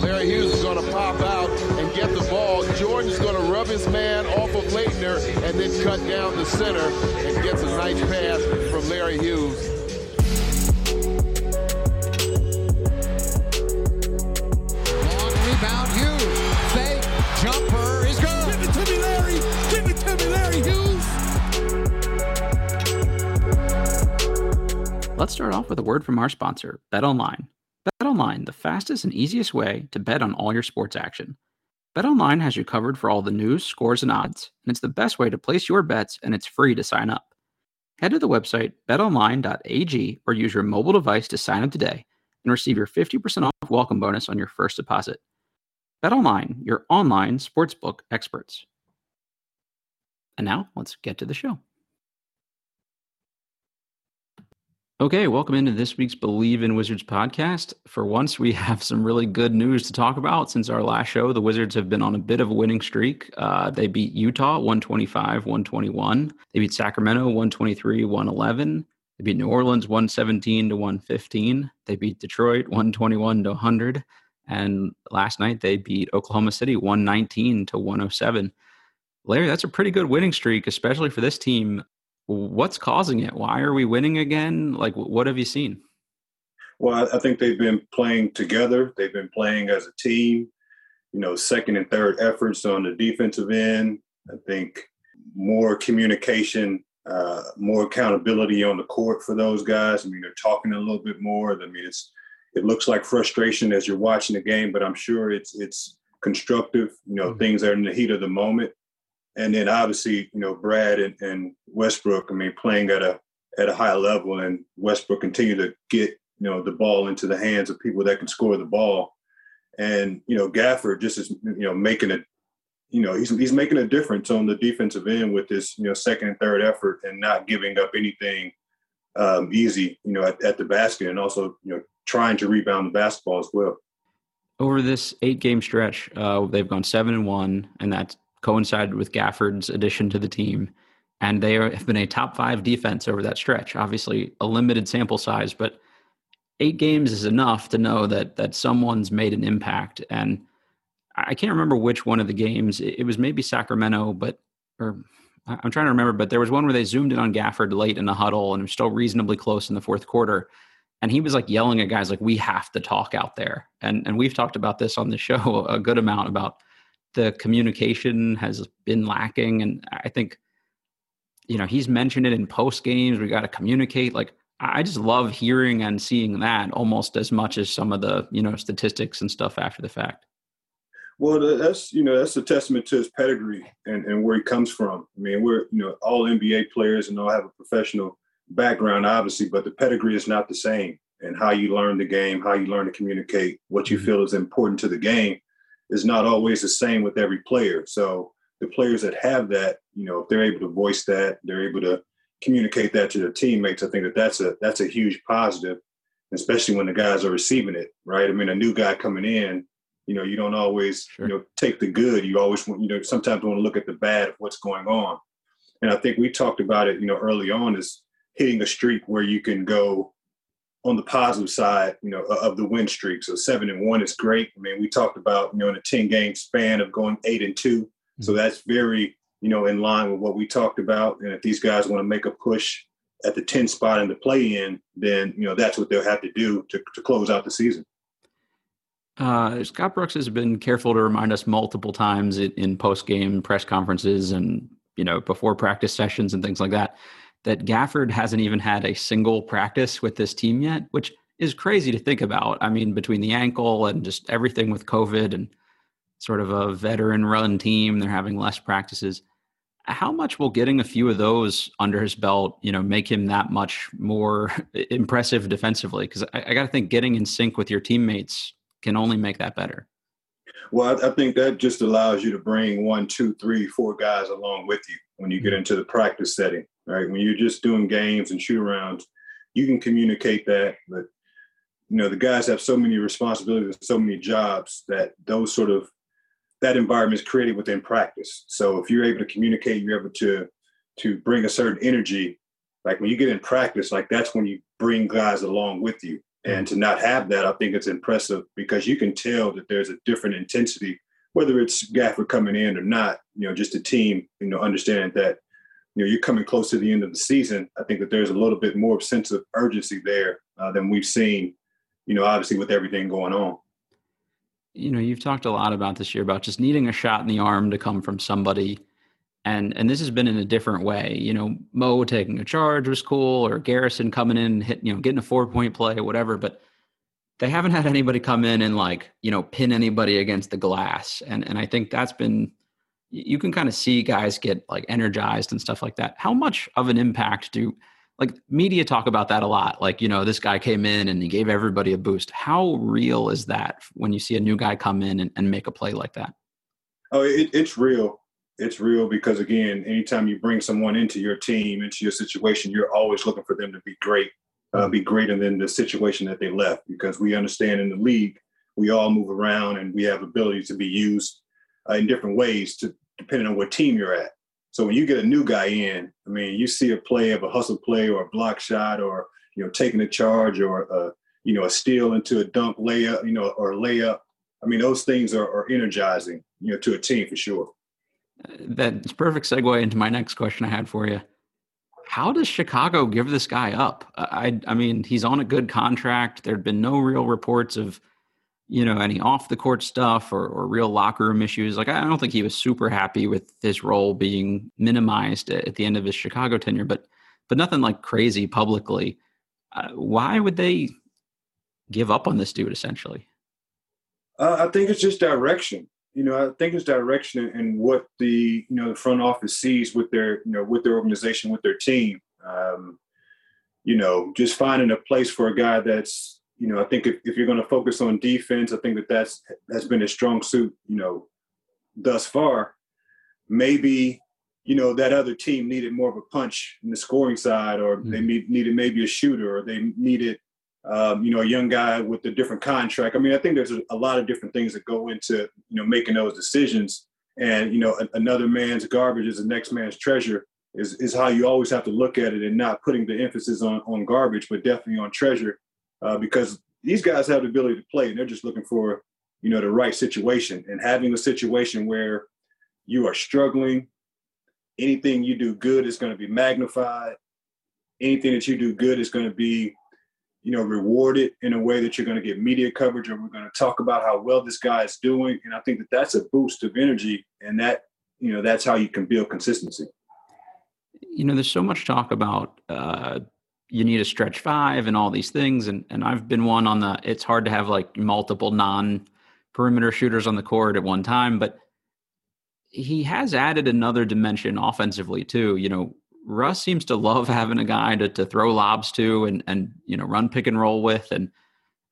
Larry Hughes is going to pop out and get the ball. Jordan's going to rub his man off of Laettner and then cut down the center and gets a nice pass from Larry Hughes. Long rebound, Hughes. Fake, jumper is good. Give it to me, Larry. Give it to me, Larry Hughes. Let's start off with a word from our sponsor, BetOnline. BetOnline, the fastest and easiest way to bet on all your sports action. BetOnline has you covered for all the news, scores, and odds, and it's the best way to place your bets, and it's free to sign up. Head to the website betonline.ag or use your mobile device to sign up today and receive your 50% off welcome bonus on your first deposit. BetOnline, your online sportsbook experts. And now, let's get to the show. Okay, welcome into this week's Believe in Wizards podcast. For once, we have some really good news to talk about. Since our last show, the Wizards have been on a bit of a winning streak. Uh, they beat Utah 125 121. They beat Sacramento 123 111. They beat New Orleans 117 to 115. They beat Detroit 121 to 100. And last night, they beat Oklahoma City 119 to 107. Larry, that's a pretty good winning streak, especially for this team what's causing it? Why are we winning again? Like, what have you seen? Well, I think they've been playing together. They've been playing as a team. You know, second and third efforts on the defensive end. I think more communication, uh, more accountability on the court for those guys. I mean, they're talking a little bit more. I mean, it's it looks like frustration as you're watching the game, but I'm sure it's it's constructive. You know, mm-hmm. things are in the heat of the moment and then obviously you know Brad and, and, Westbrook. I mean, playing at a at a high level, and Westbrook continue to get you know the ball into the hands of people that can score the ball, and you know Gafford just is you know making a you know he's he's making a difference on the defensive end with this you know second and third effort and not giving up anything um, easy you know at, at the basket and also you know trying to rebound the basketball as well. Over this eight game stretch, uh, they've gone seven and one, and that's coincided with Gafford's addition to the team. And they are, have been a top five defense over that stretch. Obviously, a limited sample size, but eight games is enough to know that that someone's made an impact. And I can't remember which one of the games. It was maybe Sacramento, but or I'm trying to remember. But there was one where they zoomed in on Gafford late in the huddle, and it was still reasonably close in the fourth quarter. And he was like yelling at guys like, "We have to talk out there." And and we've talked about this on the show a good amount about the communication has been lacking. And I think, you know, he's mentioned it in post games. We got to communicate. Like, I just love hearing and seeing that almost as much as some of the, you know, statistics and stuff after the fact. Well, that's you know that's a testament to his pedigree and, and where he comes from. I mean, we're you know all NBA players and all have a professional background, obviously, but the pedigree is not the same. And how you learn the game, how you learn to communicate, what you mm-hmm. feel is important to the game, is not always the same with every player. So the players that have that, you know, if they're able to voice that, they're able to communicate that to their teammates. I think that that's a that's a huge positive, especially when the guys are receiving it, right? I mean, a new guy coming in, you know, you don't always, sure. you know, take the good. You always want, you know, sometimes want to look at the bad of what's going on. And I think we talked about it, you know, early on is hitting a streak where you can go on the positive side, you know, of the win streak. So seven and one is great. I mean, we talked about, you know, in a 10 game span of going eight and 2 mm-hmm. So that's very, you know, in line with what we talked about. And if these guys want to make a push at the 10 spot in the play in, then, you know, that's what they'll have to do to, to close out the season. Uh, Scott Brooks has been careful to remind us multiple times in, in post game press conferences and, you know, before practice sessions and things like that that Gafford hasn't even had a single practice with this team yet, which is crazy to think about. I mean, between the ankle and just everything with COVID and sort of a veteran run team, they're having less practices. How much will getting a few of those under his belt, you know, make him that much more impressive defensively? Because I, I got to think getting in sync with your teammates can only make that better. Well, I, I think that just allows you to bring one, two, three, four guys along with you when you get mm-hmm. into the practice setting, right? When you're just doing games and shoot arounds, you can communicate that, but you know the guys have so many responsibilities, so many jobs that those sort of that environment is created within practice. So if you're able to communicate, you're able to to bring a certain energy. Like when you get in practice, like that's when you bring guys along with you. And to not have that, I think it's impressive because you can tell that there's a different intensity, whether it's Gafford coming in or not. You know, just a team, you know, understanding that you know you're coming close to the end of the season. I think that there's a little bit more sense of urgency there uh, than we've seen. You know, obviously with everything going on you know, you've talked a lot about this year about just needing a shot in the arm to come from somebody. And and this has been in a different way. You know, Mo taking a charge was cool, or Garrison coming in hit, you know, getting a four point play whatever, but they haven't had anybody come in and like, you know, pin anybody against the glass. And and I think that's been you can kind of see guys get like energized and stuff like that. How much of an impact do like media talk about that a lot like you know this guy came in and he gave everybody a boost. How real is that when you see a new guy come in and, and make a play like that? Oh it, it's real. It's real because again anytime you bring someone into your team into your situation you're always looking for them to be great uh, be greater than the situation that they left because we understand in the league we all move around and we have ability to be used uh, in different ways to depending on what team you're at so when you get a new guy in, I mean, you see a play of a hustle play or a block shot or you know taking a charge or a you know a steal into a dunk layup, you know, or layup. I mean, those things are, are energizing, you know, to a team for sure. That's perfect segue into my next question I had for you. How does Chicago give this guy up? I, I mean, he's on a good contract. There'd been no real reports of you know, any off the court stuff or, or real locker room issues. Like, I don't think he was super happy with his role being minimized at, the end of his Chicago tenure, but but nothing like crazy publicly. Uh, why would they give up on this dude essentially? Uh, I think it's just direction. You know, I think it's direction and what the you know the front office sees with their you know with their organization with their team. Um, you know, just finding a place for a guy that's you know, I think if, if you're going to focus on defense, I think that that's has been a strong suit, you know, thus far. Maybe, you know, that other team needed more of a punch in the scoring side, or mm-hmm. they need, needed maybe a shooter, or they needed, um, you know, a young guy with a different contract. I mean, I think there's a, a, lot of different things that go into, you know, making those decisions. And you know, a, another man's garbage is the next man's treasure. Is, is how you always have to look at it and not putting the emphasis on, on garbage, but definitely on treasure uh, because these guys have the ability to play and they're just looking for you know the right situation. And having a situation where you are struggling anything you do good is going to be magnified anything that you do good is going to be you know rewarded in a way that you're going to get media coverage or we're going to talk about how well this guy is doing. And i think that that's a boost of energy and that you know that's how you can build consistency. You know there's so much talk about uh, you need a stretch five and all these things. And and I've been one on the it's hard to have like multiple non perimeter shooters on the court at one time, but he has added another dimension offensively too. You know, Russ seems to love having a guy to, to throw lobs to and and you know run pick and roll with. And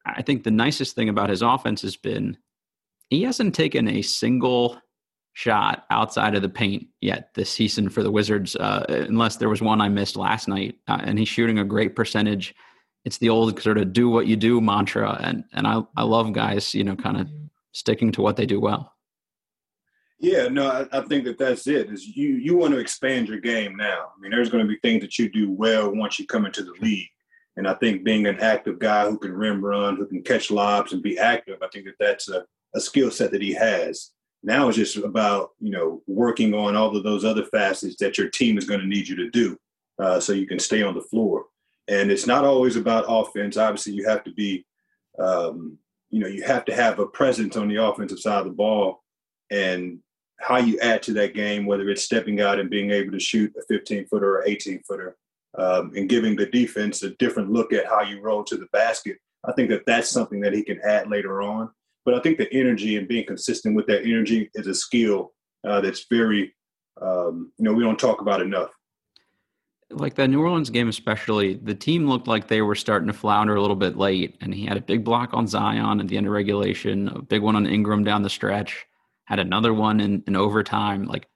I think the nicest thing about his offense has been he hasn't taken a single shot outside of the paint yet this season for the Wizards, uh, unless there was one I missed last night. Uh, and he's shooting a great percentage. It's the old sort of "do what you do" mantra, and and I I love guys, you know, kind of sticking to what they do well. Yeah, no, I, I, think that that's it. Is you you want to expand your game now? I mean, there's going to be things that you do well once you come into the league, and I think being an active guy who can rim run, who can catch lobs and be active, I think that that's a, a skill set that he has. Now it's just about you know working on all of those other facets that your team is going to need you to do, uh, so you can stay on the floor. And it's not always about offense. Obviously, you have to be, um, you know, you have to have a presence on the offensive side of the ball, and how you add to that game, whether it's stepping out and being able to shoot a 15 footer or 18 footer, um, and giving the defense a different look at how you roll to the basket. I think that that's something that he can add later on. But I think the energy and being consistent with that energy is a skill uh, that's very um, you know, we don't talk about enough. Like the New Orleans game, especially, the team looked like they were starting to flounder a little bit late. And he had a big block on Zion at the end of regulation, a big one on Ingram down the stretch, had another one in, in overtime. Like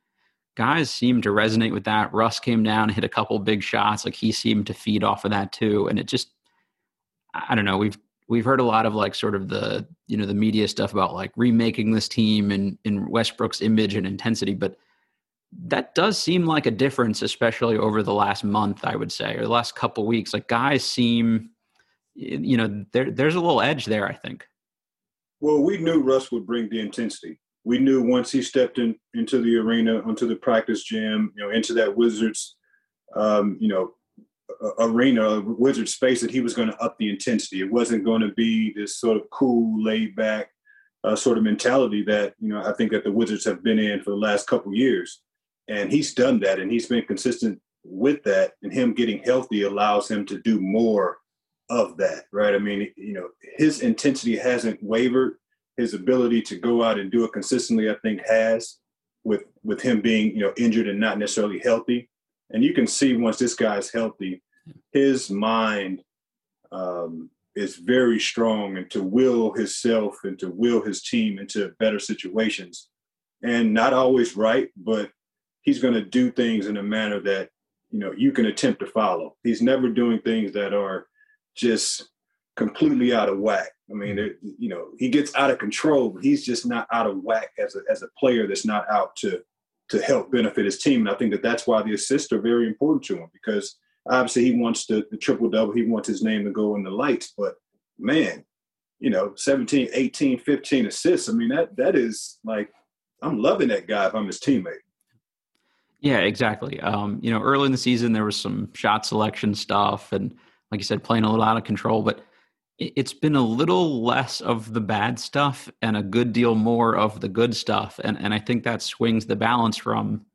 guys seemed to resonate with that. Russ came down, hit a couple big shots. Like he seemed to feed off of that too. And it just, I don't know. We've we've heard a lot of like sort of the you know the media stuff about like remaking this team and in Westbrook's image and intensity, but that does seem like a difference, especially over the last month, I would say, or the last couple weeks. Like guys seem, you know, there there's a little edge there. I think. Well, we knew Russ would bring the intensity. We knew once he stepped in into the arena, onto the practice gym, you know, into that Wizards, um, you know, arena, Wizard space, that he was going to up the intensity. It wasn't going to be this sort of cool, laid back uh, sort of mentality that you know I think that the Wizards have been in for the last couple years. And he's done that and he's been consistent with that and him getting healthy allows him to do more of that right? I mean you know his intensity hasn't wavered. His ability to go out and do it consistently i think has with with him being you know injured and not necessarily healthy. And you can see once this guy's healthy his mind um, is very strong and to will himself and to will his team into better situations and not always right but he's going to do things in a manner that you know you can attempt to follow. He's never doing things that are just completely out of whack. I mean, mm-hmm. you know, he gets out of control, but he's just not out of whack as a as a player that's not out to to help benefit his team. And I think that that's why the assists are very important to him because obviously he wants the, the triple double. He wants his name to go in the lights, but man, you know, 17, 18, 15 assists. I mean, that that is like I'm loving that guy if I'm his teammate. Yeah, exactly. Um, you know, early in the season there was some shot selection stuff, and like you said, playing a little out of control. But it's been a little less of the bad stuff and a good deal more of the good stuff, and and I think that swings the balance from,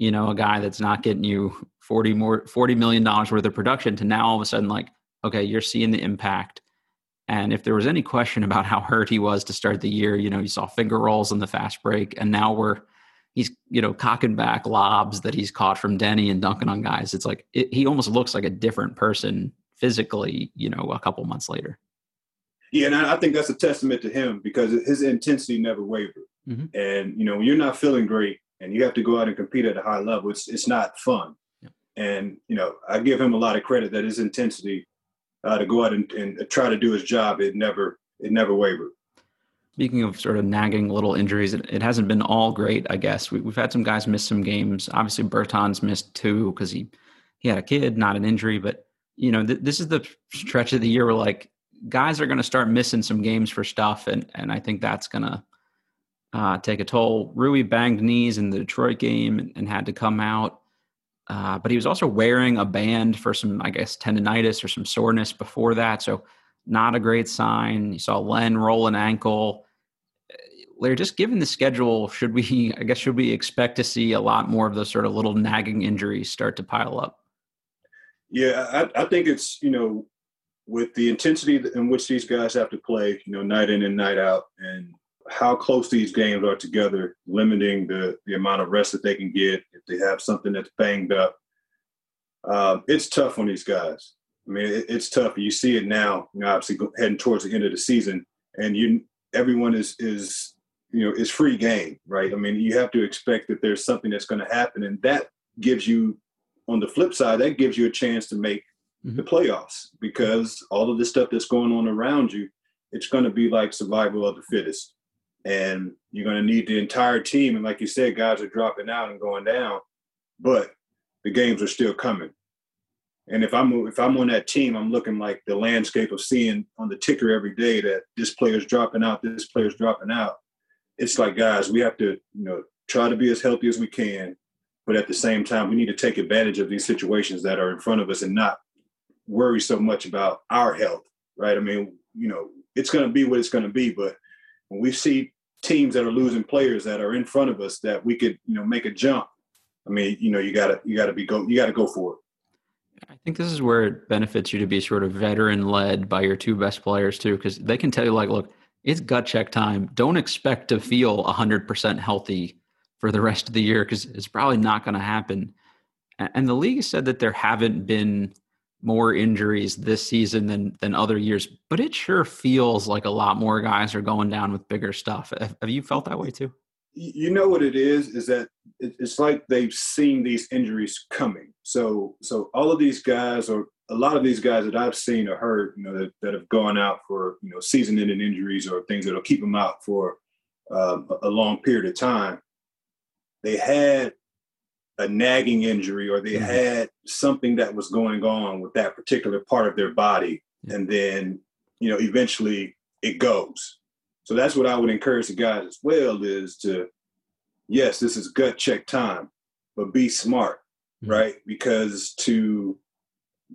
you know, a guy that's not getting you forty more forty million dollars worth of production to now all of a sudden like, okay, you're seeing the impact. And if there was any question about how hurt he was to start the year, you know, you saw finger rolls in the fast break, and now we're he's you know cocking back lobs that he's caught from Deni and dunking on guys. It's like it, he almost looks like a different person physically. You know, a couple months later. Yeah, and I think that's a testament to him because his intensity never wavered. Mm-hmm. And you know, when you're not feeling great and you have to go out and compete at a high level, it's it's not fun. Yeah. And you know, I give him a lot of credit that his intensity uh, to go out and, and try to do his job, it never it never wavered. Speaking of sort of nagging little injuries, it, it hasn't been all great, I guess. We, have had some guys miss some games. Obviously, Bertans missed two because he he had a kid, not an injury. But you know, th- this is the stretch of the year where like guys are going to start missing some games for stuff, and and I think that's going to uh, take a toll. Rui banged knees in the Detroit game and, and had to come out. Uh, but he was also wearing a band for some, I guess, tendonitis or some soreness before that. So not a great sign. You saw Len roll an ankle. Larry, just given the schedule, should we, I guess, should we expect to see a lot more of those sort of little nagging injuries start to pile up? Yeah, I, I think it's, you know, with the intensity in which these guys have to play, you know, night in and night out, and how close these games are together, limiting the, the amount of rest that they can get if they have something that's banged up. Um, it's tough on these guys. I mean, it, it's tough. You see it now. You know, obviously heading towards the end of the season, and you everyone is is you know is free game, right? I mean, you have to expect that there's something that's going to happen, and that gives you, on the flip side, that gives you a chance to make mm-hmm. the playoffs because all of the stuff that's going on around you, it's going to be like survival of the fittest, and you're going to need the entire team. And like you said, guys are dropping out and going down, but the games are still coming and if I'm if I'm on that team, I'm looking like the landscape of seeing on the ticker every day that this player's dropping out, this player's dropping out. It's like guys, we have to you know try to be as healthy as we can, but at the same time, we need to take advantage of these situations that are in front of us and not worry so much about our health, right? I mean, you know, it's going to be what it's going to be, but when we see teams that are losing players that are in front of us that we could you know make a jump, I mean, you know, you gotta you gotta be go you gotta go for it. I think this is where it benefits you to be sort of veteran led by your two best players too, because they can tell you like, look, it's gut check time. Don't expect to feel hundred percent healthy for the rest of the year because it's probably not going to happen. And the league said that there haven't been more injuries this season than than other years, but it sure feels like a lot more guys are going down with bigger stuff. Have you felt that way too? You know what it is is that it's like they've seen these injuries coming. So so all of these guys or a lot of these guys that I've seen or heard, you know, that, that have gone out for you know season-ending injuries or things that'll keep them out for uh, a long period of time. They had a nagging injury or they mm-hmm. had something that was going on with that particular part of their body and then you know eventually it goes so that's what i would encourage the guys as well is to yes this is gut check time but be smart mm-hmm. right because to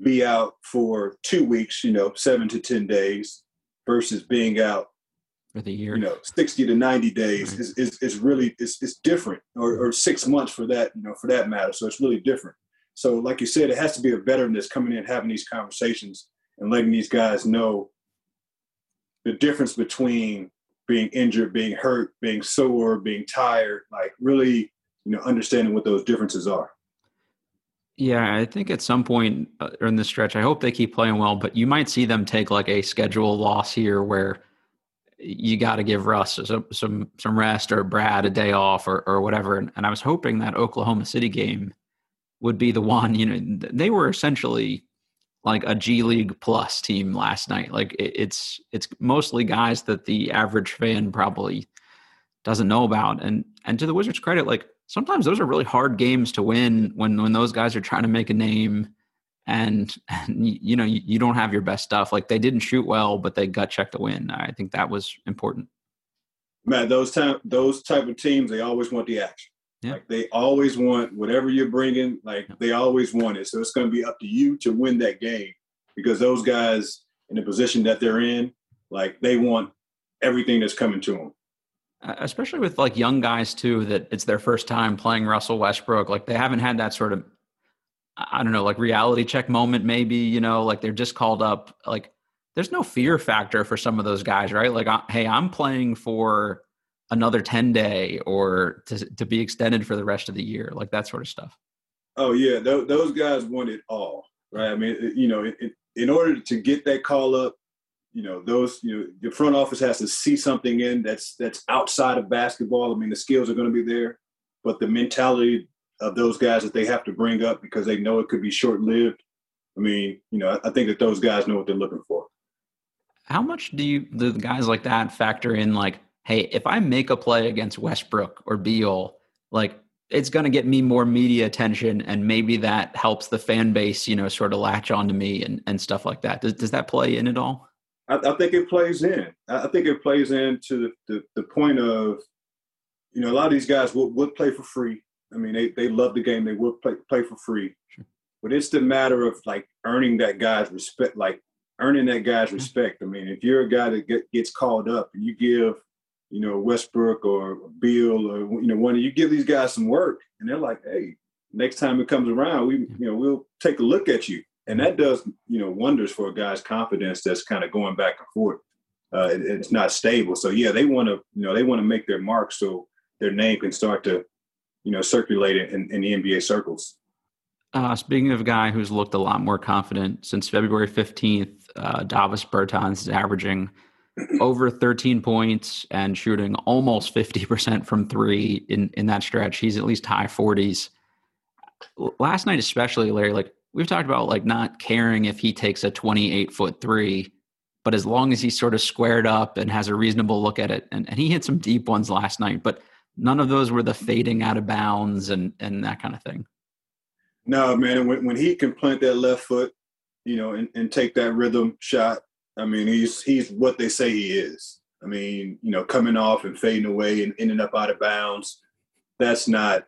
be out for two weeks you know seven to ten days versus being out for the year. You know, 60 to 90 days right. is, is, is really, it's, it's different or, or six months for that, you know, for that matter. So it's really different. So like you said, it has to be a veteran that's coming in, having these conversations and letting these guys know the difference between being injured, being hurt, being sore, being tired, like really, you know, understanding what those differences are. Yeah, I think at some point uh, in the stretch, I hope they keep playing well, but you might see them take like a schedule loss here where you got to give Russ some, some some rest or Brad a day off or or whatever. And, and I was hoping that Oklahoma City game would be the one. You know, they were essentially like a G League plus team last night. Like it, it's it's mostly guys that the average fan probably doesn't know about. And and to the Wizards' credit, like sometimes those are really hard games to win when when those guys are trying to make a name and, and you know you, you, don't have your best stuff. Like they didn't shoot well, but they gut checked the win. I think that was important. Man, those type those type of teams, they always want the action. Yeah. Like they always want whatever you're bringing. Like they always want it. So it's going to be up to you to win that game because those guys in the position that they're in, like they want everything that's coming to them especially with like young guys too that it's their first time playing Russell Westbrook like they haven't had that sort of I don't know, like reality check moment, maybe, you know, like they're just called up. Like there's no fear factor for some of those guys, right? Like, hey, I'm playing for another 10 day or to, to be extended for the rest of the year, like that sort of stuff. Oh, yeah. Th- those guys want it all, right? I mean, you know, in order to get that call up, you know, those, you know, the front office has to see something in that's that's outside of basketball. I mean, the skills are going to be there, but the mentality of those guys that they have to bring up because they know it could be short lived. I mean, you know, I think that those guys know what they're looking for. How much do you the guys like that factor in like, hey, if I make a play against Westbrook or Beal, like it's going to get me more media attention and maybe that helps the fan base, you know, sort of latch onto me and, and stuff like that. Does, does that play in at all? I, I think it plays in. I think it plays into the, the, the, point of, you know, a lot of these guys would, would play for free. I mean, they, they love the game. They will play play for free. Sure. But it's the matter of like earning that guy's respect, like earning that guy's mm-hmm. respect. I mean, if you're a guy that get, gets called up and you give, you know, Westbrook or Beal or you know one, you give these guys some work, and they're like, hey, next time it comes around, we mm-hmm. you know we'll take a look at you, and that mm-hmm. does you know wonders for a guy's confidence that's kind of going back and forth. Uh, it, it's not stable, so yeah, they want to you know they want to make their mark so their name can start to you know, circulate in, in the NBA circles. Uh, speaking of a guy who's looked a lot more confident since February 15th, uh, Davis Bertans is averaging over 13 points and shooting almost 50% from three in, in that stretch. He's at least high 40s. Last night, especially, Larry, like we've talked about, like not caring if he takes a 28 foot three, but as long as he's sort of squared up and has a reasonable look at it, and, and he hit some deep ones last night, but – none of those were the fading out of bounds and and that kind of thing. No, man. When when he can plant that left foot, you know, and, and take that rhythm shot, I mean, he's he's what they say he is. I mean, you know, coming off and fading away and ending up out of bounds. That's not,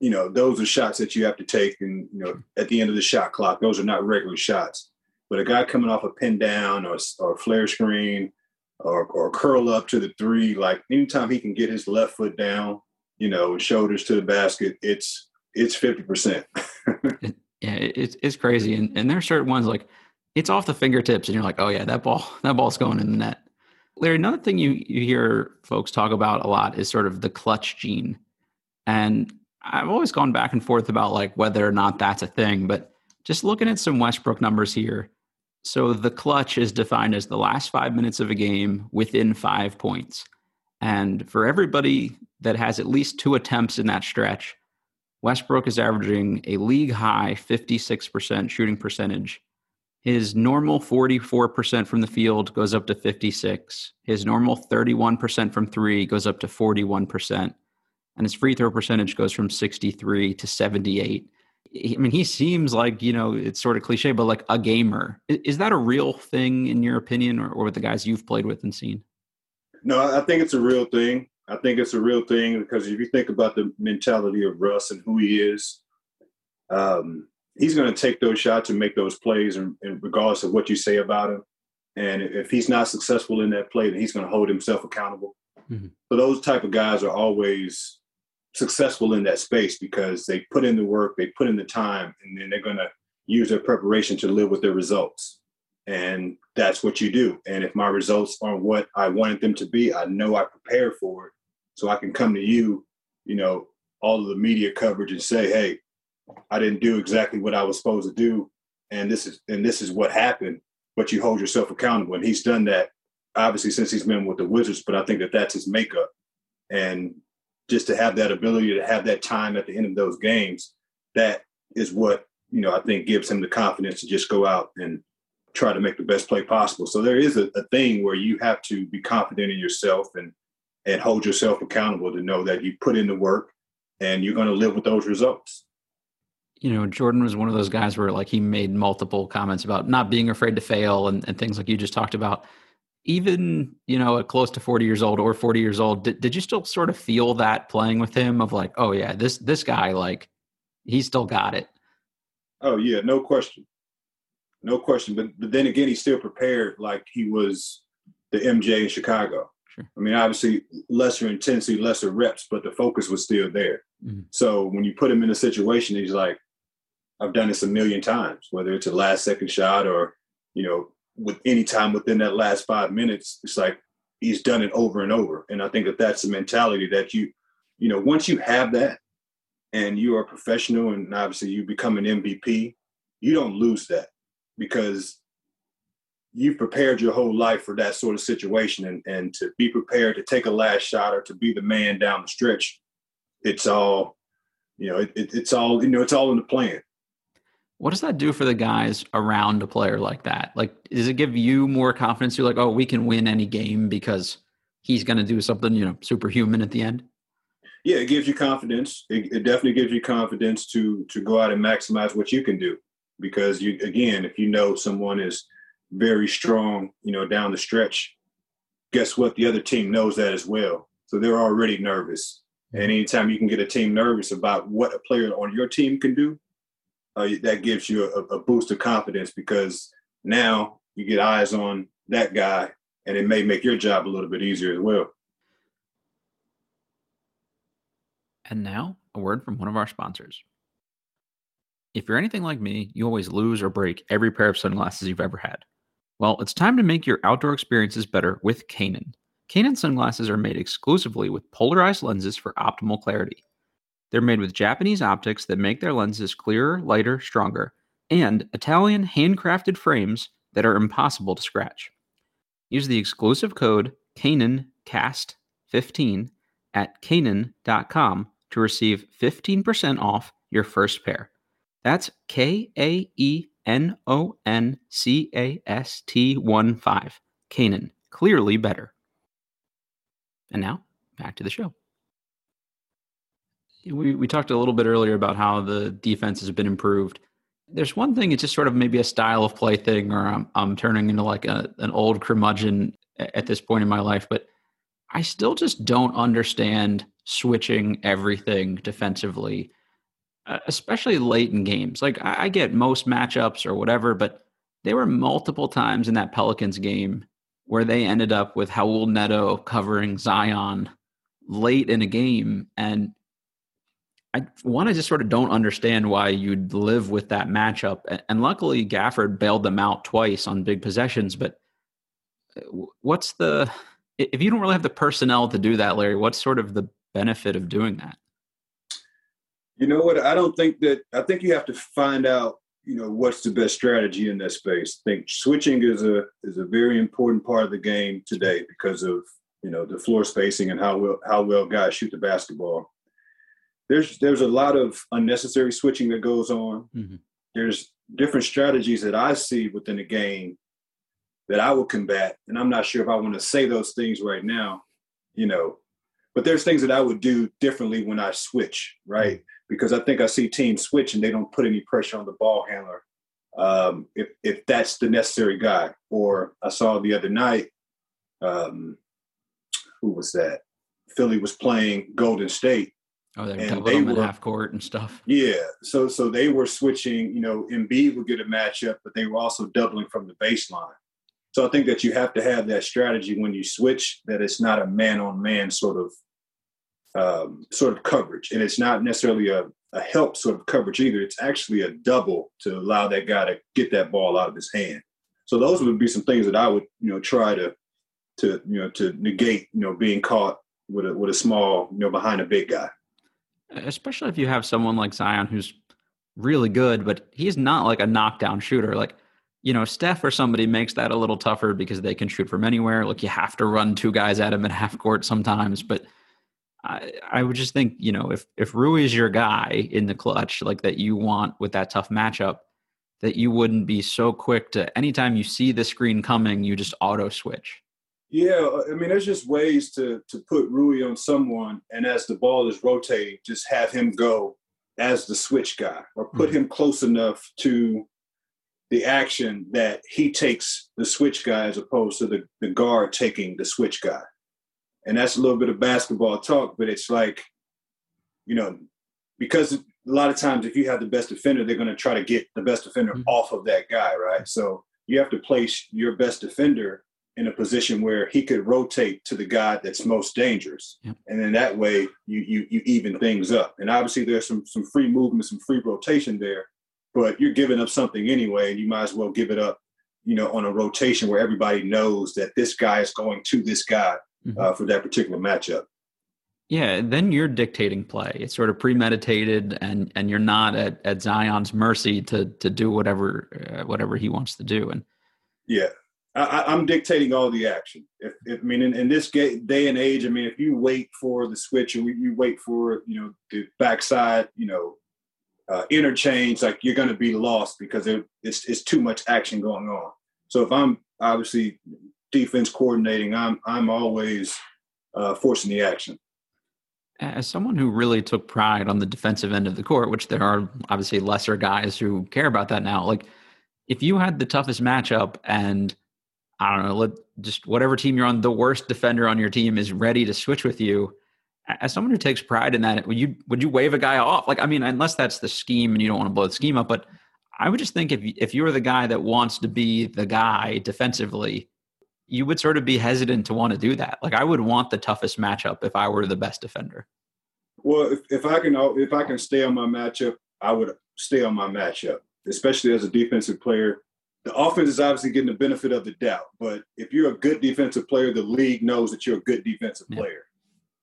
you know, those are shots that you have to take, and you know, at the end of the shot clock, those are not regular shots. But a guy coming off a pin down or or flare screen, or, or curl up to the three. Like anytime he can get his left foot down, you know, shoulders to the basket, it's it's fifty percent. Yeah, it's it's crazy, and and there are certain ones like it's off the fingertips, and you're like, oh yeah, that ball that ball's going in the net. Larry, another thing you you hear folks talk about a lot is sort of the clutch gene. And I've always gone back and forth about like whether or not that's a thing, but just looking at some Westbrook numbers here. So the clutch is defined as the last five minutes of a game within five points. And for everybody that has at least two attempts in that stretch, Westbrook is averaging a league high 56% shooting percentage. His normal 44% from the field goes up to 56. His normal 31% from 3 goes up to 41% and his free throw percentage goes from 63 to 78. I mean, he seems like, you know, it's sort of cliche, but like a gamer. Is that a real thing in your opinion or, or with the guys you've played with and seen? No, I think it's a real thing. I think it's a real thing because if you think about the mentality of Russ and who he is, um, he's going to take those shots and make those plays, and, and regardless of what you say about him. And if he's not successful in that play, then he's going to hold himself accountable. Mm-hmm. So those type of guys are always successful in that space because they put in the work, they put in the time, and then they're going to use their preparation to live with their results. And that's what you do. And if my results aren't what I wanted them to be, I know I prepared for it. So I can come to you, you know, all of the media coverage and say, hey, I didn't do exactly what I was supposed to do. And this is and this is what happened. But you hold yourself accountable. And he's done that obviously since he's been with the Wizards, but I think that that's his makeup. And just to have that ability to have that time at the end of those games, that is what, you know, I think gives him the confidence to just go out and try to make the best play possible. So there is a, a thing where you have to be confident in yourself and and hold yourself accountable to know that you put in the work and you're going to live with those results. You know, Jordan was one of those guys where like he made multiple comments about not being afraid to fail and, and things like you just talked about even you know at close to 40 years old or 40 years old did, did you still sort of feel that playing with him of like oh yeah this this guy like he still got it? Oh yeah no question. No question. But but then again he's still prepared like he was the mj in chicago. Sure. i mean obviously lesser intensity lesser reps but the focus was still there. Mm-hmm. so when you put him in a situation he's like i've done this a million times whether it's a last second shot or you know with any time within that last five minutes, it's like he's done it over and over. And I think that that's the mentality that you, you know, once you have that and you are professional and obviously you become an MVP, you don't lose that because you've prepared your whole life for that sort of situation and, and to be prepared to take a last shot or to be the man down the stretch, it's all, you know, it, it, it's all, you know, it's all in the plan. What does that do for the guys around a player like that? Like, does it give you more confidence? You're like, oh, we can win any game because he's going to do something, you know, superhuman at the end. Yeah, it gives you confidence. It, it, definitely gives you confidence to to go out and maximize what you can do. Because you, again, if you know someone is very strong, you know, down the stretch, guess what? The other team knows that as well. So they're already nervous. And anytime you can get a team nervous about what a player on your team can do, uh, that gives you a, a boost of confidence because now you get eyes on that guy and it may make your job a little bit easier as well. And now, a word from one of our sponsors. If you're anything like me, you always lose or break every pair of sunglasses you've ever had. Well, it's time to make your outdoor experiences better with Kaenon. Kaenon sunglasses are made exclusively with polarized lenses for optimal clarity. They're made with Japanese optics that make their lenses clearer, lighter, stronger, and Italian handcrafted frames that are impossible to scratch. Use the exclusive code KaenonCast15 at Kaenon.com to receive 15% off your first pair. That's K A E N O N C A S T 1 5. Kaenon, clearly better. And now, back to the show we, we talked a little bit earlier about how the defense has been improved. There's one thing, it's just sort of maybe a style of play thing, or I'm, I'm turning into like a, an old curmudgeon at this point in my life, but I still just don't understand switching everything defensively, uh, especially late in games. Like I, I get most matchups or whatever, but there were multiple times in that Pelicans game where they ended up with Raul Neto covering Zion late in a game. And I one, I just sort of don't understand why you'd live with that matchup. And luckily, Gafford bailed them out twice on big possessions. But uh, what's the if you don't really have the personnel to do that, Larry? What's sort of the benefit of doing that? You know what? I don't think that. I think you have to find out. You know what's the best strategy in that space. I think switching is a is a very important part of the game today because of you know the floor spacing and how well how well guys shoot the basketball. There's there's a lot of unnecessary switching that goes on. Mm-hmm. There's different strategies that I see within the game that I would combat, and I'm not sure if I want to say those things right now. You know, but there's things that I would do differently when I switch, right? Because I think I see teams switch and they don't put any pressure on the ball handler um, if if that's the necessary guy. Or I saw the other night, um, who was that? Philly was playing Golden State. Oh, they're and they were half court and stuff. Yeah, so so they were switching. You know, Embiid would get a matchup, but they were also doubling from the baseline. So I think that you have to have that strategy when you switch. That it's not a man on man sort of um, sort of coverage, and it's not necessarily a, a help sort of coverage either. It's actually a double to allow that guy to get that ball out of his hand. So those would be some things that I would you know try to to you know to negate you know being caught with a with a small you know behind a big guy. Especially if you have someone like Zion who's really good, but he's not like a knockdown shooter. Like you know, Steph or somebody makes that a little tougher because they can shoot from anywhere. Like you have to run two guys at him at half court sometimes. But I, I would just think, you know, if if Rui is your guy in the clutch, like that you want with that tough matchup, that you wouldn't be so quick to anytime you see the screen coming, you just auto switch. Yeah, I mean, there's just ways to to put Rui on someone, and as the ball is rotating, just have him go as the switch guy, or put mm-hmm. him close enough to the action that he takes the switch guy as opposed to the, the guard taking the switch guy. And that's a little bit of basketball talk, but it's like, you know, because a lot of times if you have the best defender, they're going to try to get the best defender mm-hmm. off of that guy, right? So you have to place your best defender in a position where he could rotate to the guy that's most dangerous. Yep. And then that way you, you you even things up. And obviously there's some some free movement, some free rotation there but you're giving up something anyway, and you might as well give it up, you know, on a rotation where everybody knows that this guy is going to this guy mm-hmm. uh, for that particular matchup. Yeah, then you're dictating play. It's sort of premeditated, and and you're not at, at Zion's mercy to to do whatever uh, whatever he wants to do. And yeah, I, am dictating all the action. If, if I mean, in, in, this day and age, I mean, if you wait for the switch and you wait for you know the backside, you know, uh, interchange, like you're going to be lost because it, it's it's too much action going on. So if I'm obviously defense coordinating, I'm I'm always uh, forcing the action. As someone who really took pride on the defensive end of the court, which there are obviously lesser guys who care about that now, like if you had the toughest matchup and I don't know, let just whatever team you're on, the worst defender on your team is ready to switch with you as someone who takes pride in that, would you would you wave a guy off? Like, I mean, unless that's the scheme and you don't want to blow the scheme up, but I would just think if if you're the guy that wants to be the guy defensively, you would sort of be hesitant to want to do that. Like, I would want the toughest matchup if I were the best defender. Well, if, if I can if I can stay on my matchup, I would stay on my matchup, especially as a defensive player. The offense is obviously getting the benefit of the doubt, but if you're a good defensive player, the league knows that you're a good defensive yeah. player.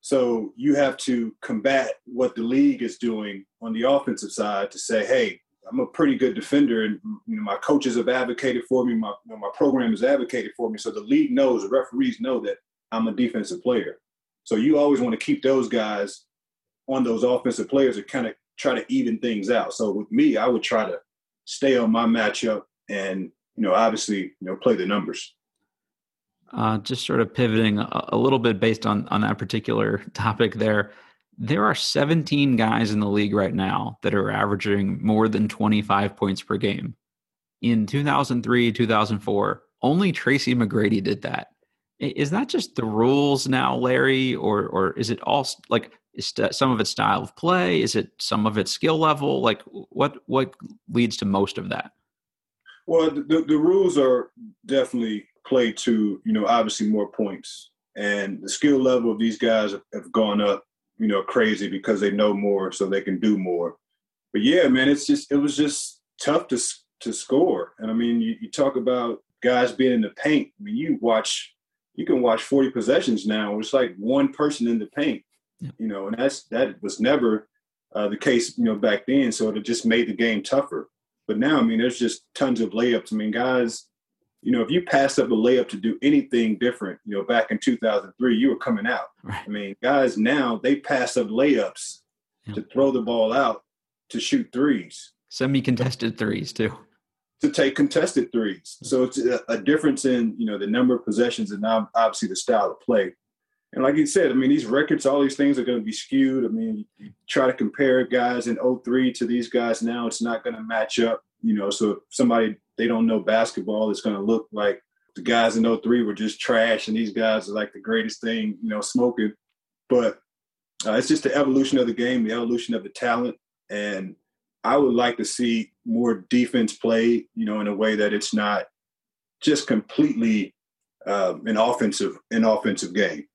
So you have to combat what the league is doing on the offensive side to say, hey, I'm a pretty good defender, and you know, my coaches have advocated for me. My my program has advocated for me. So the league knows, the referees know that I'm a defensive player. So you always want to keep those guys on those offensive players to kind of try to even things out. So with me, I would try to stay on my matchup and you know obviously you know play the numbers. Uh, just sort of pivoting a, a, little bit based on on that particular topic there. There are 17 guys in the league right now that are averaging more than 25 points per game. In 2003, 2004, only Tracy McGrady did that. Is that just the rules now, Larry, or or is it all like is some of it style of play? Is it some of it skill level? Like what what leads to most of that? Well, the, the rules are definitely played to, you know, obviously more points. And the skill level of these guys have gone up, you know, crazy because they know more, so they can do more. But yeah, man, it's just it was just tough to to score. And I mean, you, you talk about guys being in the paint. I mean, you watch, you can watch 40 possessions now. It's like one person in the paint, yeah. you know, and that's that was never uh, the case, you know, back then. So it just made the game tougher. But now, I mean, there's just tons of layups. I mean, guys, you know, if you passed up a layup to do anything different, you know, back in 2003, you were coming out. Right. I mean, guys now they pass up layups yeah. to throw the ball out to shoot threes, semi-contested threes too, to take contested threes. So it's a, a difference in you know the number of possessions and now obviously the style of play. And like you said, I mean, these records, all these things are going to be skewed. I mean, try to compare guys in 03 to these guys now, it's not going to match up, you know. So if somebody, they don't know basketball, it's going to look like the guys in 03 were just trash and these guys are like the greatest thing, you know, smoking. But uh, it's just the evolution of the game, the evolution of the talent. And I would like to see more defense play, you know, in a way that it's not just completely um, an offensive, an offensive game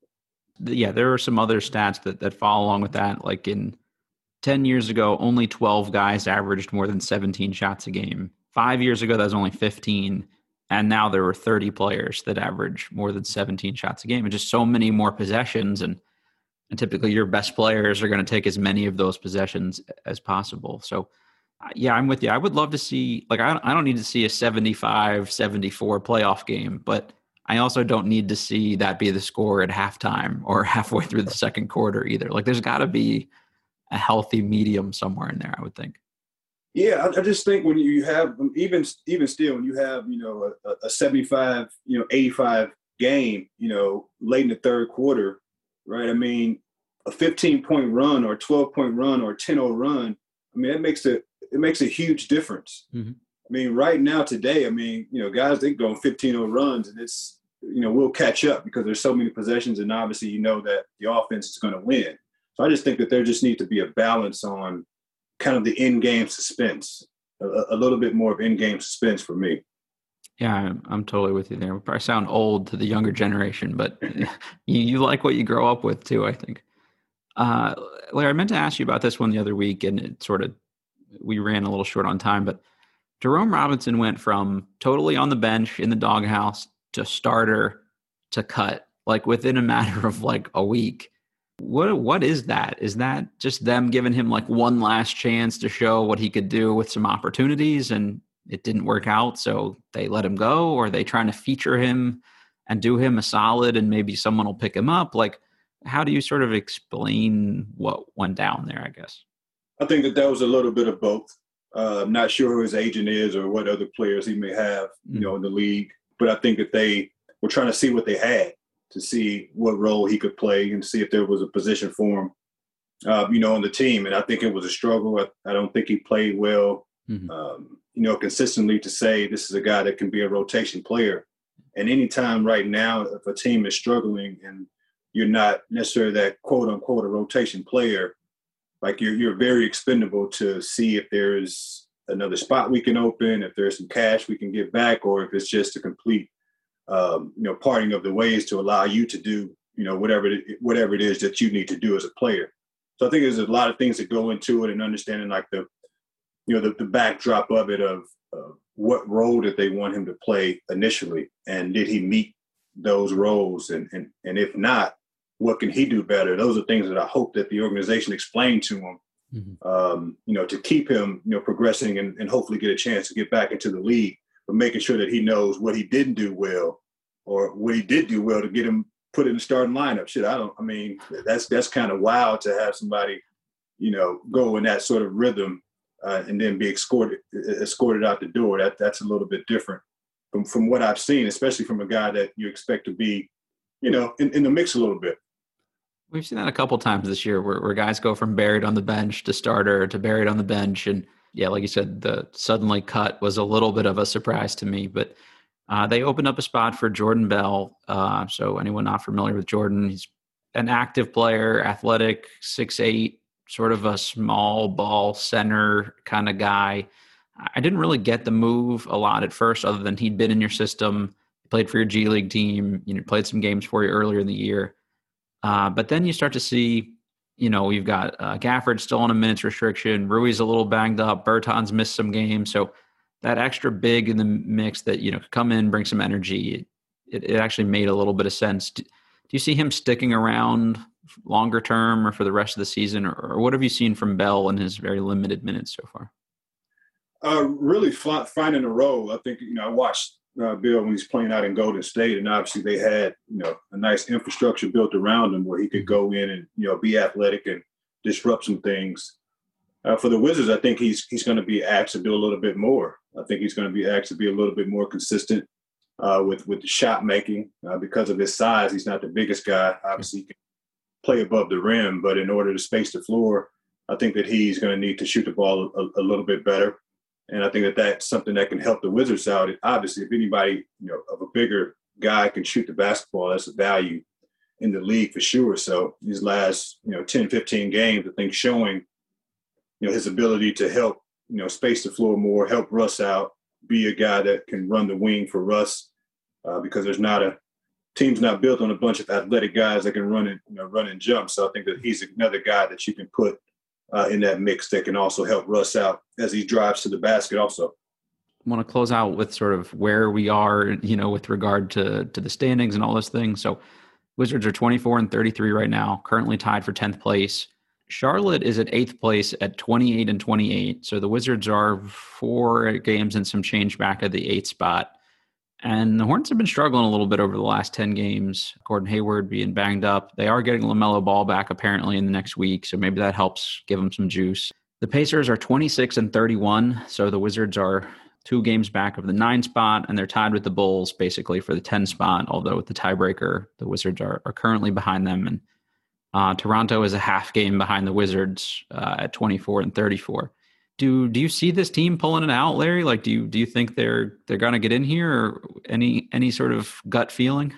yeah, there are some other stats that that follow along with that. Like in ten years ago, only twelve guys averaged more than seventeen shots a game. Five years ago, that was only fifteen, and now there were thirty players that average more than seventeen shots a game, and just so many more possessions. And and typically, your best players are going to take as many of those possessions as possible. So. Uh, yeah, I'm with you. I would love to see, like, I don't, I don't need to see a 75 74 playoff game, but I also don't need to see that be the score at halftime or halfway through the second quarter either. Like there's got to be a healthy medium somewhere in there, I would think. Yeah, I, just think when you have even even still when you have you know a, a 75 you know 85 game you know late in the third quarter, right? I mean a 15 point run or 12 point run or 10 0 run. I mean it makes a it makes a huge difference. Mm-hmm. I mean, right now today, I mean, you know, guys they go 15 0 runs and it's you know, we'll catch up because there's so many possessions, and obviously you know that the offense is going to win. So I just think that there just needs to be a balance on kind of the in-game suspense, a, a little bit more of in-game suspense for me. Yeah, I'm, I'm totally with you there. Probably sound old to the younger generation, but you, you like what you grow up with too. I think. Uh, Larry, I meant to ask you about this one the other week, and it sort of we ran a little short on time, but Jerome Robinson went from totally on the bench in the doghouse to starter to cut like within a matter of like a week. What what is that? Is that just them giving him like one last chance to show what he could do with some opportunities and it didn't work out so they let him go or are they trying to feature him and do him a solid and maybe someone will pick him up like how do you sort of explain what went down there i guess i think that that was a little bit of both uh, i'm not sure who his agent is or what other players he may have you mm. know in the league but I think that they were trying to see what they had to see what role he could play and see if there was a position for him, uh, you know, on the team. And I think it was a struggle. I, I don't think he played well, mm-hmm. um, you know, consistently to say this is a guy that can be a rotation player. And anytime right now, if a team is struggling and you're not necessarily that quote unquote a rotation player, like you're you're very expendable to see if there's another spot we can open, if there's some cash we can get back, or if it's just a complete, um, you know, parting of the ways to allow you to do, you know, whatever it, whatever it is that you need to do as a player. So I think there's a lot of things that go into it, and understanding like the, you know, the, the backdrop of it of uh, what role did they want him to play initially, and did he meet those roles, and and and if not, what can he do better? Those are things that I hope that the organization explained to him mm-hmm. um, you know, to keep him, you know, progressing and, and hopefully get a chance to get back into the league, but making sure that he knows what he didn't do well or what he did do well to get him put in the starting lineup. Shit, I don't. I mean, that's that's kind of wild to have somebody, you know, go in that sort of rhythm uh, and then be escorted escorted out the door. That that's a little bit different from from what I've seen, especially from a guy that you expect to be, you know, in, in the mix a little bit. We've seen that a couple times this year where, where guys go from buried on the bench to starter to buried on the bench. And yeah, like you said, the suddenly cut was a little bit of a surprise to me. But uh, they opened up a spot for Jordan Bell. Uh, so anyone not familiar with Jordan, he's an active player, athletic, six eight, sort of a small ball center kind of guy. I didn't really get the move a lot at first, other than he'd been in your system, played for your G League team, you know, played some games for you earlier in the year. Uh, but then you start to see, you know, we've got uh, Gafford still on a minutes restriction. Rui's a little banged up. Bertans missed some games. So that extra big in the mix that, you know, could come in, bring some energy, it, it actually made a little bit of sense. Do, do you see him sticking around longer term or for the rest of the season, or, or what have you seen from Bell in his very limited minutes so far? Uh, really finding a role. I think you know I watched uh, Bell when he's playing out in Golden State, and obviously they had you know a nice infrastructure built around him where he could go in and you know be athletic and disrupt some things. Uh, for the Wizards, I think he's he's going to be asked to do a little bit more. I think he's going to be asked to be a little bit more consistent uh, with with the shot making uh, because of his size. He's not the biggest guy. Obviously, he can play above the rim, but in order to space the floor, I think that he's going to need to shoot the ball a, a little bit better. And I think that that's something that can help the Wizards out. Obviously, if anybody you know of a bigger guy can shoot the basketball, that's a value in the league for sure. So these last you know 10, 15 games, I think showing you know his ability to help you know space the floor more, help Russ out, be a guy that can run the wing for Russ uh, because there's not a team's not built on a bunch of athletic guys that can run and you know, run and jump. So I think that he's another guy that you can put uh, in that mix that can also help Russ out as he drives to the basket. Also, I want to close out with sort of where we are, you know, with regard to to the standings and all those things. So, Wizards are 24 and 33 right now, currently tied for 10th place. Charlotte is at eighth place at 28 and 28. So the Wizards are four games and some change back at the eighth spot. And the Hornets have been struggling a little bit over the last 10 games. Gordon Hayward being banged up. They are getting LaMelo Ball back apparently in the next week. So maybe that helps give them some juice. The Pacers are 26 and 31. So the Wizards are two games back of the nine spot, and they're tied with the Bulls basically for the 10 spot. Although with the tiebreaker, the Wizards are, are currently behind them. And uh, Toronto is a half game behind the Wizards uh, at 24 and 34 do do you see this team pulling it out, Larry? Like, do you do you think they're they're gonna get in here, or any any sort of gut feeling?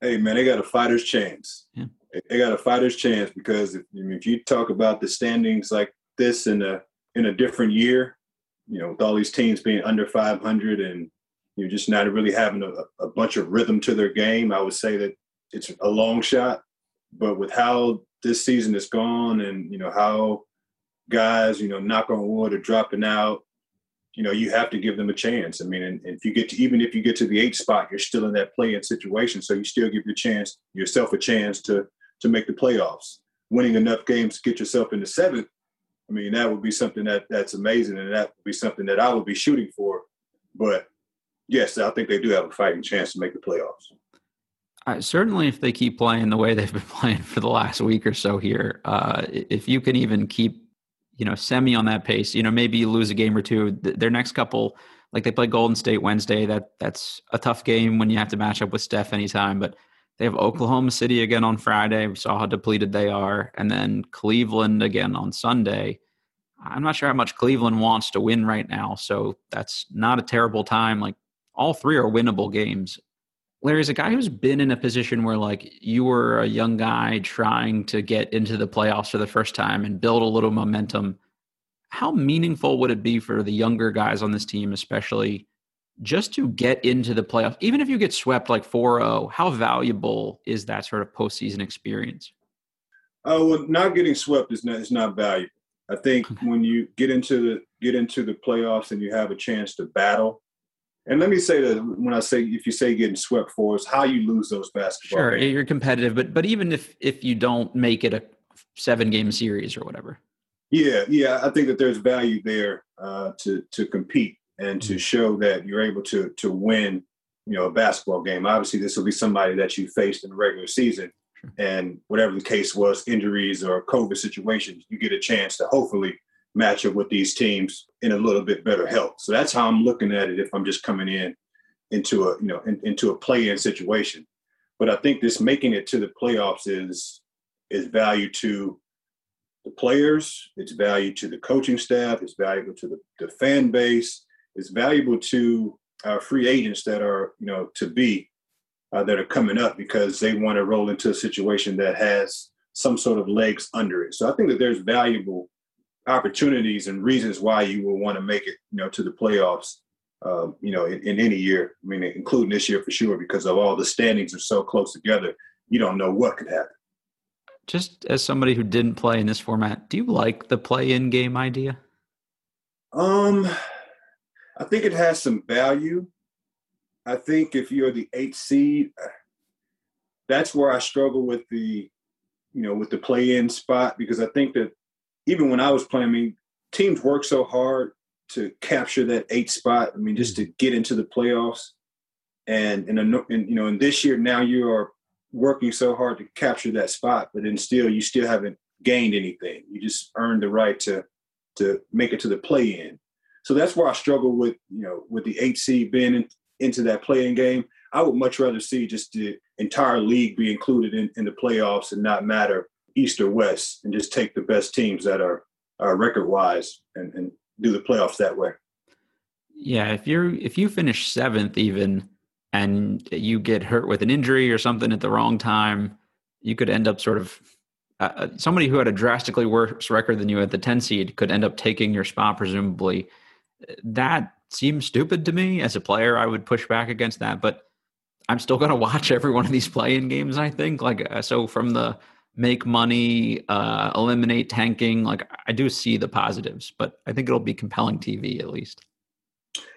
Hey man, they got a fighter's chance. Yeah. They got a fighter's chance because if, if you talk about the standings like this in a in a different year, you know, with all these teams being under 500 and you're just not really having a, a bunch of rhythm to their game, I would say that it's a long shot. But with how this season has gone and you know how guys, you know, knock on wood, are dropping out, you know, you have to give them a chance. I mean, and, and if you get to even if you get to the eighth spot, you're still in that play-in situation, so you still give your chance yourself a chance to to make the playoffs. Winning enough games to get yourself into seventh, I mean, that would be something that that's amazing, and that would be something that I would be shooting for. But yes, I think they do have a fighting chance to make the playoffs. Certainly, if they keep playing the way they've been playing for the last week or so here, uh, if you can even keep you know, semi on that pace. You know, maybe you lose a game or two. Their next couple, like they play Golden State Wednesday. That that's a tough game when you have to match up with Steph anytime. But they have Oklahoma City again on Friday. We saw how depleted they are, and then Cleveland again on Sunday. I'm not sure how much Cleveland wants to win right now, so that's not a terrible time. Like all three are winnable games. Larry, as a guy who's been in a position where like you were a young guy trying to get into the playoffs for the first time and build a little momentum, how meaningful would it be for the younger guys on this team, especially just to get into the playoffs? Even if you get swept like 4-0, how valuable is that sort of postseason experience? Oh, well, not getting swept is not is not valuable. I think when you get into the get into the playoffs and you have a chance to battle and let me say that when I say if you say getting swept for us, how you lose those basketball. Sure, games. you're competitive, but but even if if you don't make it a seven game series or whatever. Yeah, yeah, I think that there's value there uh, to to compete and to mm-hmm. show that you're able to to win, you know, a basketball game. Obviously, this will be somebody that you faced in the regular season, and whatever the case was, injuries or COVID situations, you get a chance to hopefully match up with these teams in a little bit better health. So that's how I'm looking at it if I'm just coming in into a you know in, into a play-in situation. But I think this making it to the playoffs is is value to the players, it's value to the coaching staff, it's valuable to the, the fan base, it's valuable to our free agents that are you know to be uh, that are coming up because they want to roll into a situation that has some sort of legs under it. So I think that there's valuable opportunities and reasons why you will want to make it, you know, to the playoffs. Uh, you know, in, in, any year. I mean, including this year for sure, because of all the standings are so close together. You don't know what could happen. Just as somebody who didn't play in this format, do you like the play-in game idea? Um, I think it has some value. I think if you're the eighth seed, that's where I struggle with the you know, with the play-in spot because I think that even when I was playing, I mean, teams work so hard to capture that eight spot. I mean, just to get into the playoffs, and and, you know, and this year now you are working so hard to capture that spot, but then still you still haven't gained anything. You just earned the right to to make it to the play-in. So that's where I struggle with you know with the eight seed being in, into that play-in game. I would much rather see just the entire league be included in, in the playoffs and not matter east or west, and just take the best teams that are, are record-wise and, and do the playoffs that way. Yeah, if you're if you finish seventh even and you get hurt with an injury or something at the wrong time, you could end up sort of uh, uh somebody who had a drastically worse record than you at the 10 seed could end up taking your spot presumably. That seems stupid to me as a player. I would push back against that, but I'm still going to watch every one of these play-in games. I think like uh, so from the make money, uh, eliminate tanking. Like I do see the positives, but I think it'll be compelling TV at least.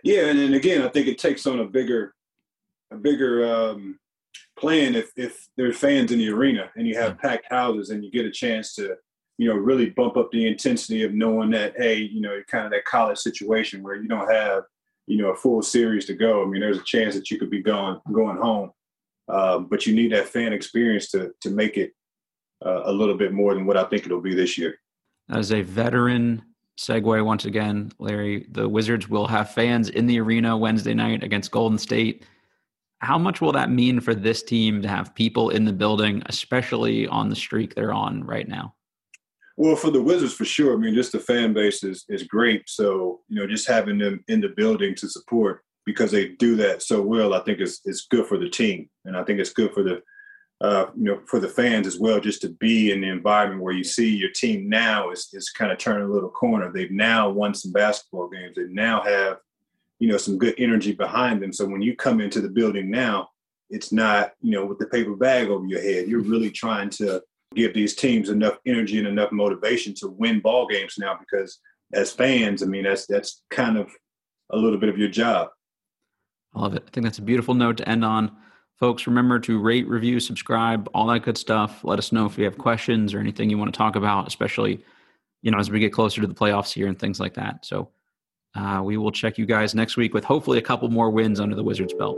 Yeah, and then again, I think it takes on a bigger, a bigger um, plan if if there's fans in the arena and you have packed houses and you get a chance to, you know, really bump up the intensity of knowing that hey, you know, kind of that college situation where you don't have, you know, a full series to go. I mean, there's a chance that you could be going going home, um, but you need that fan experience to to make it uh, a little bit more than what I think it'll be this year. As a veteran segue once again, Larry, the Wizards will have fans in the arena Wednesday night against Golden State. How much will that mean for this team to have people in the building, especially on the streak they're on right now? Well, for the Wizards, for sure. I mean, just the fan base is, is great. So, you know, just having them in the building to support because they do that so well, I think is, is good for the team. And I think it's good for the uh, you know, for the fans as well, just to be in the environment where you see your team now is, is kind of turning a little corner. They've now won some basketball games. They now have, you know, some good energy behind them. So when you come into the building now, it's not, you know, with the paper bag over your head. You're really trying to give these teams enough energy and enough motivation to win ball games now because as fans, I mean, that's that's kind of a little bit of your job. I love it. I think that's a beautiful note to end on. Folks, remember to rate, review, subscribe, all that good stuff. Let us know if you have questions or anything you want to talk about, especially, you know, as we get closer to the playoffs here and things like that. So uh, we will check you guys next week with hopefully a couple more wins under the Wizards belt.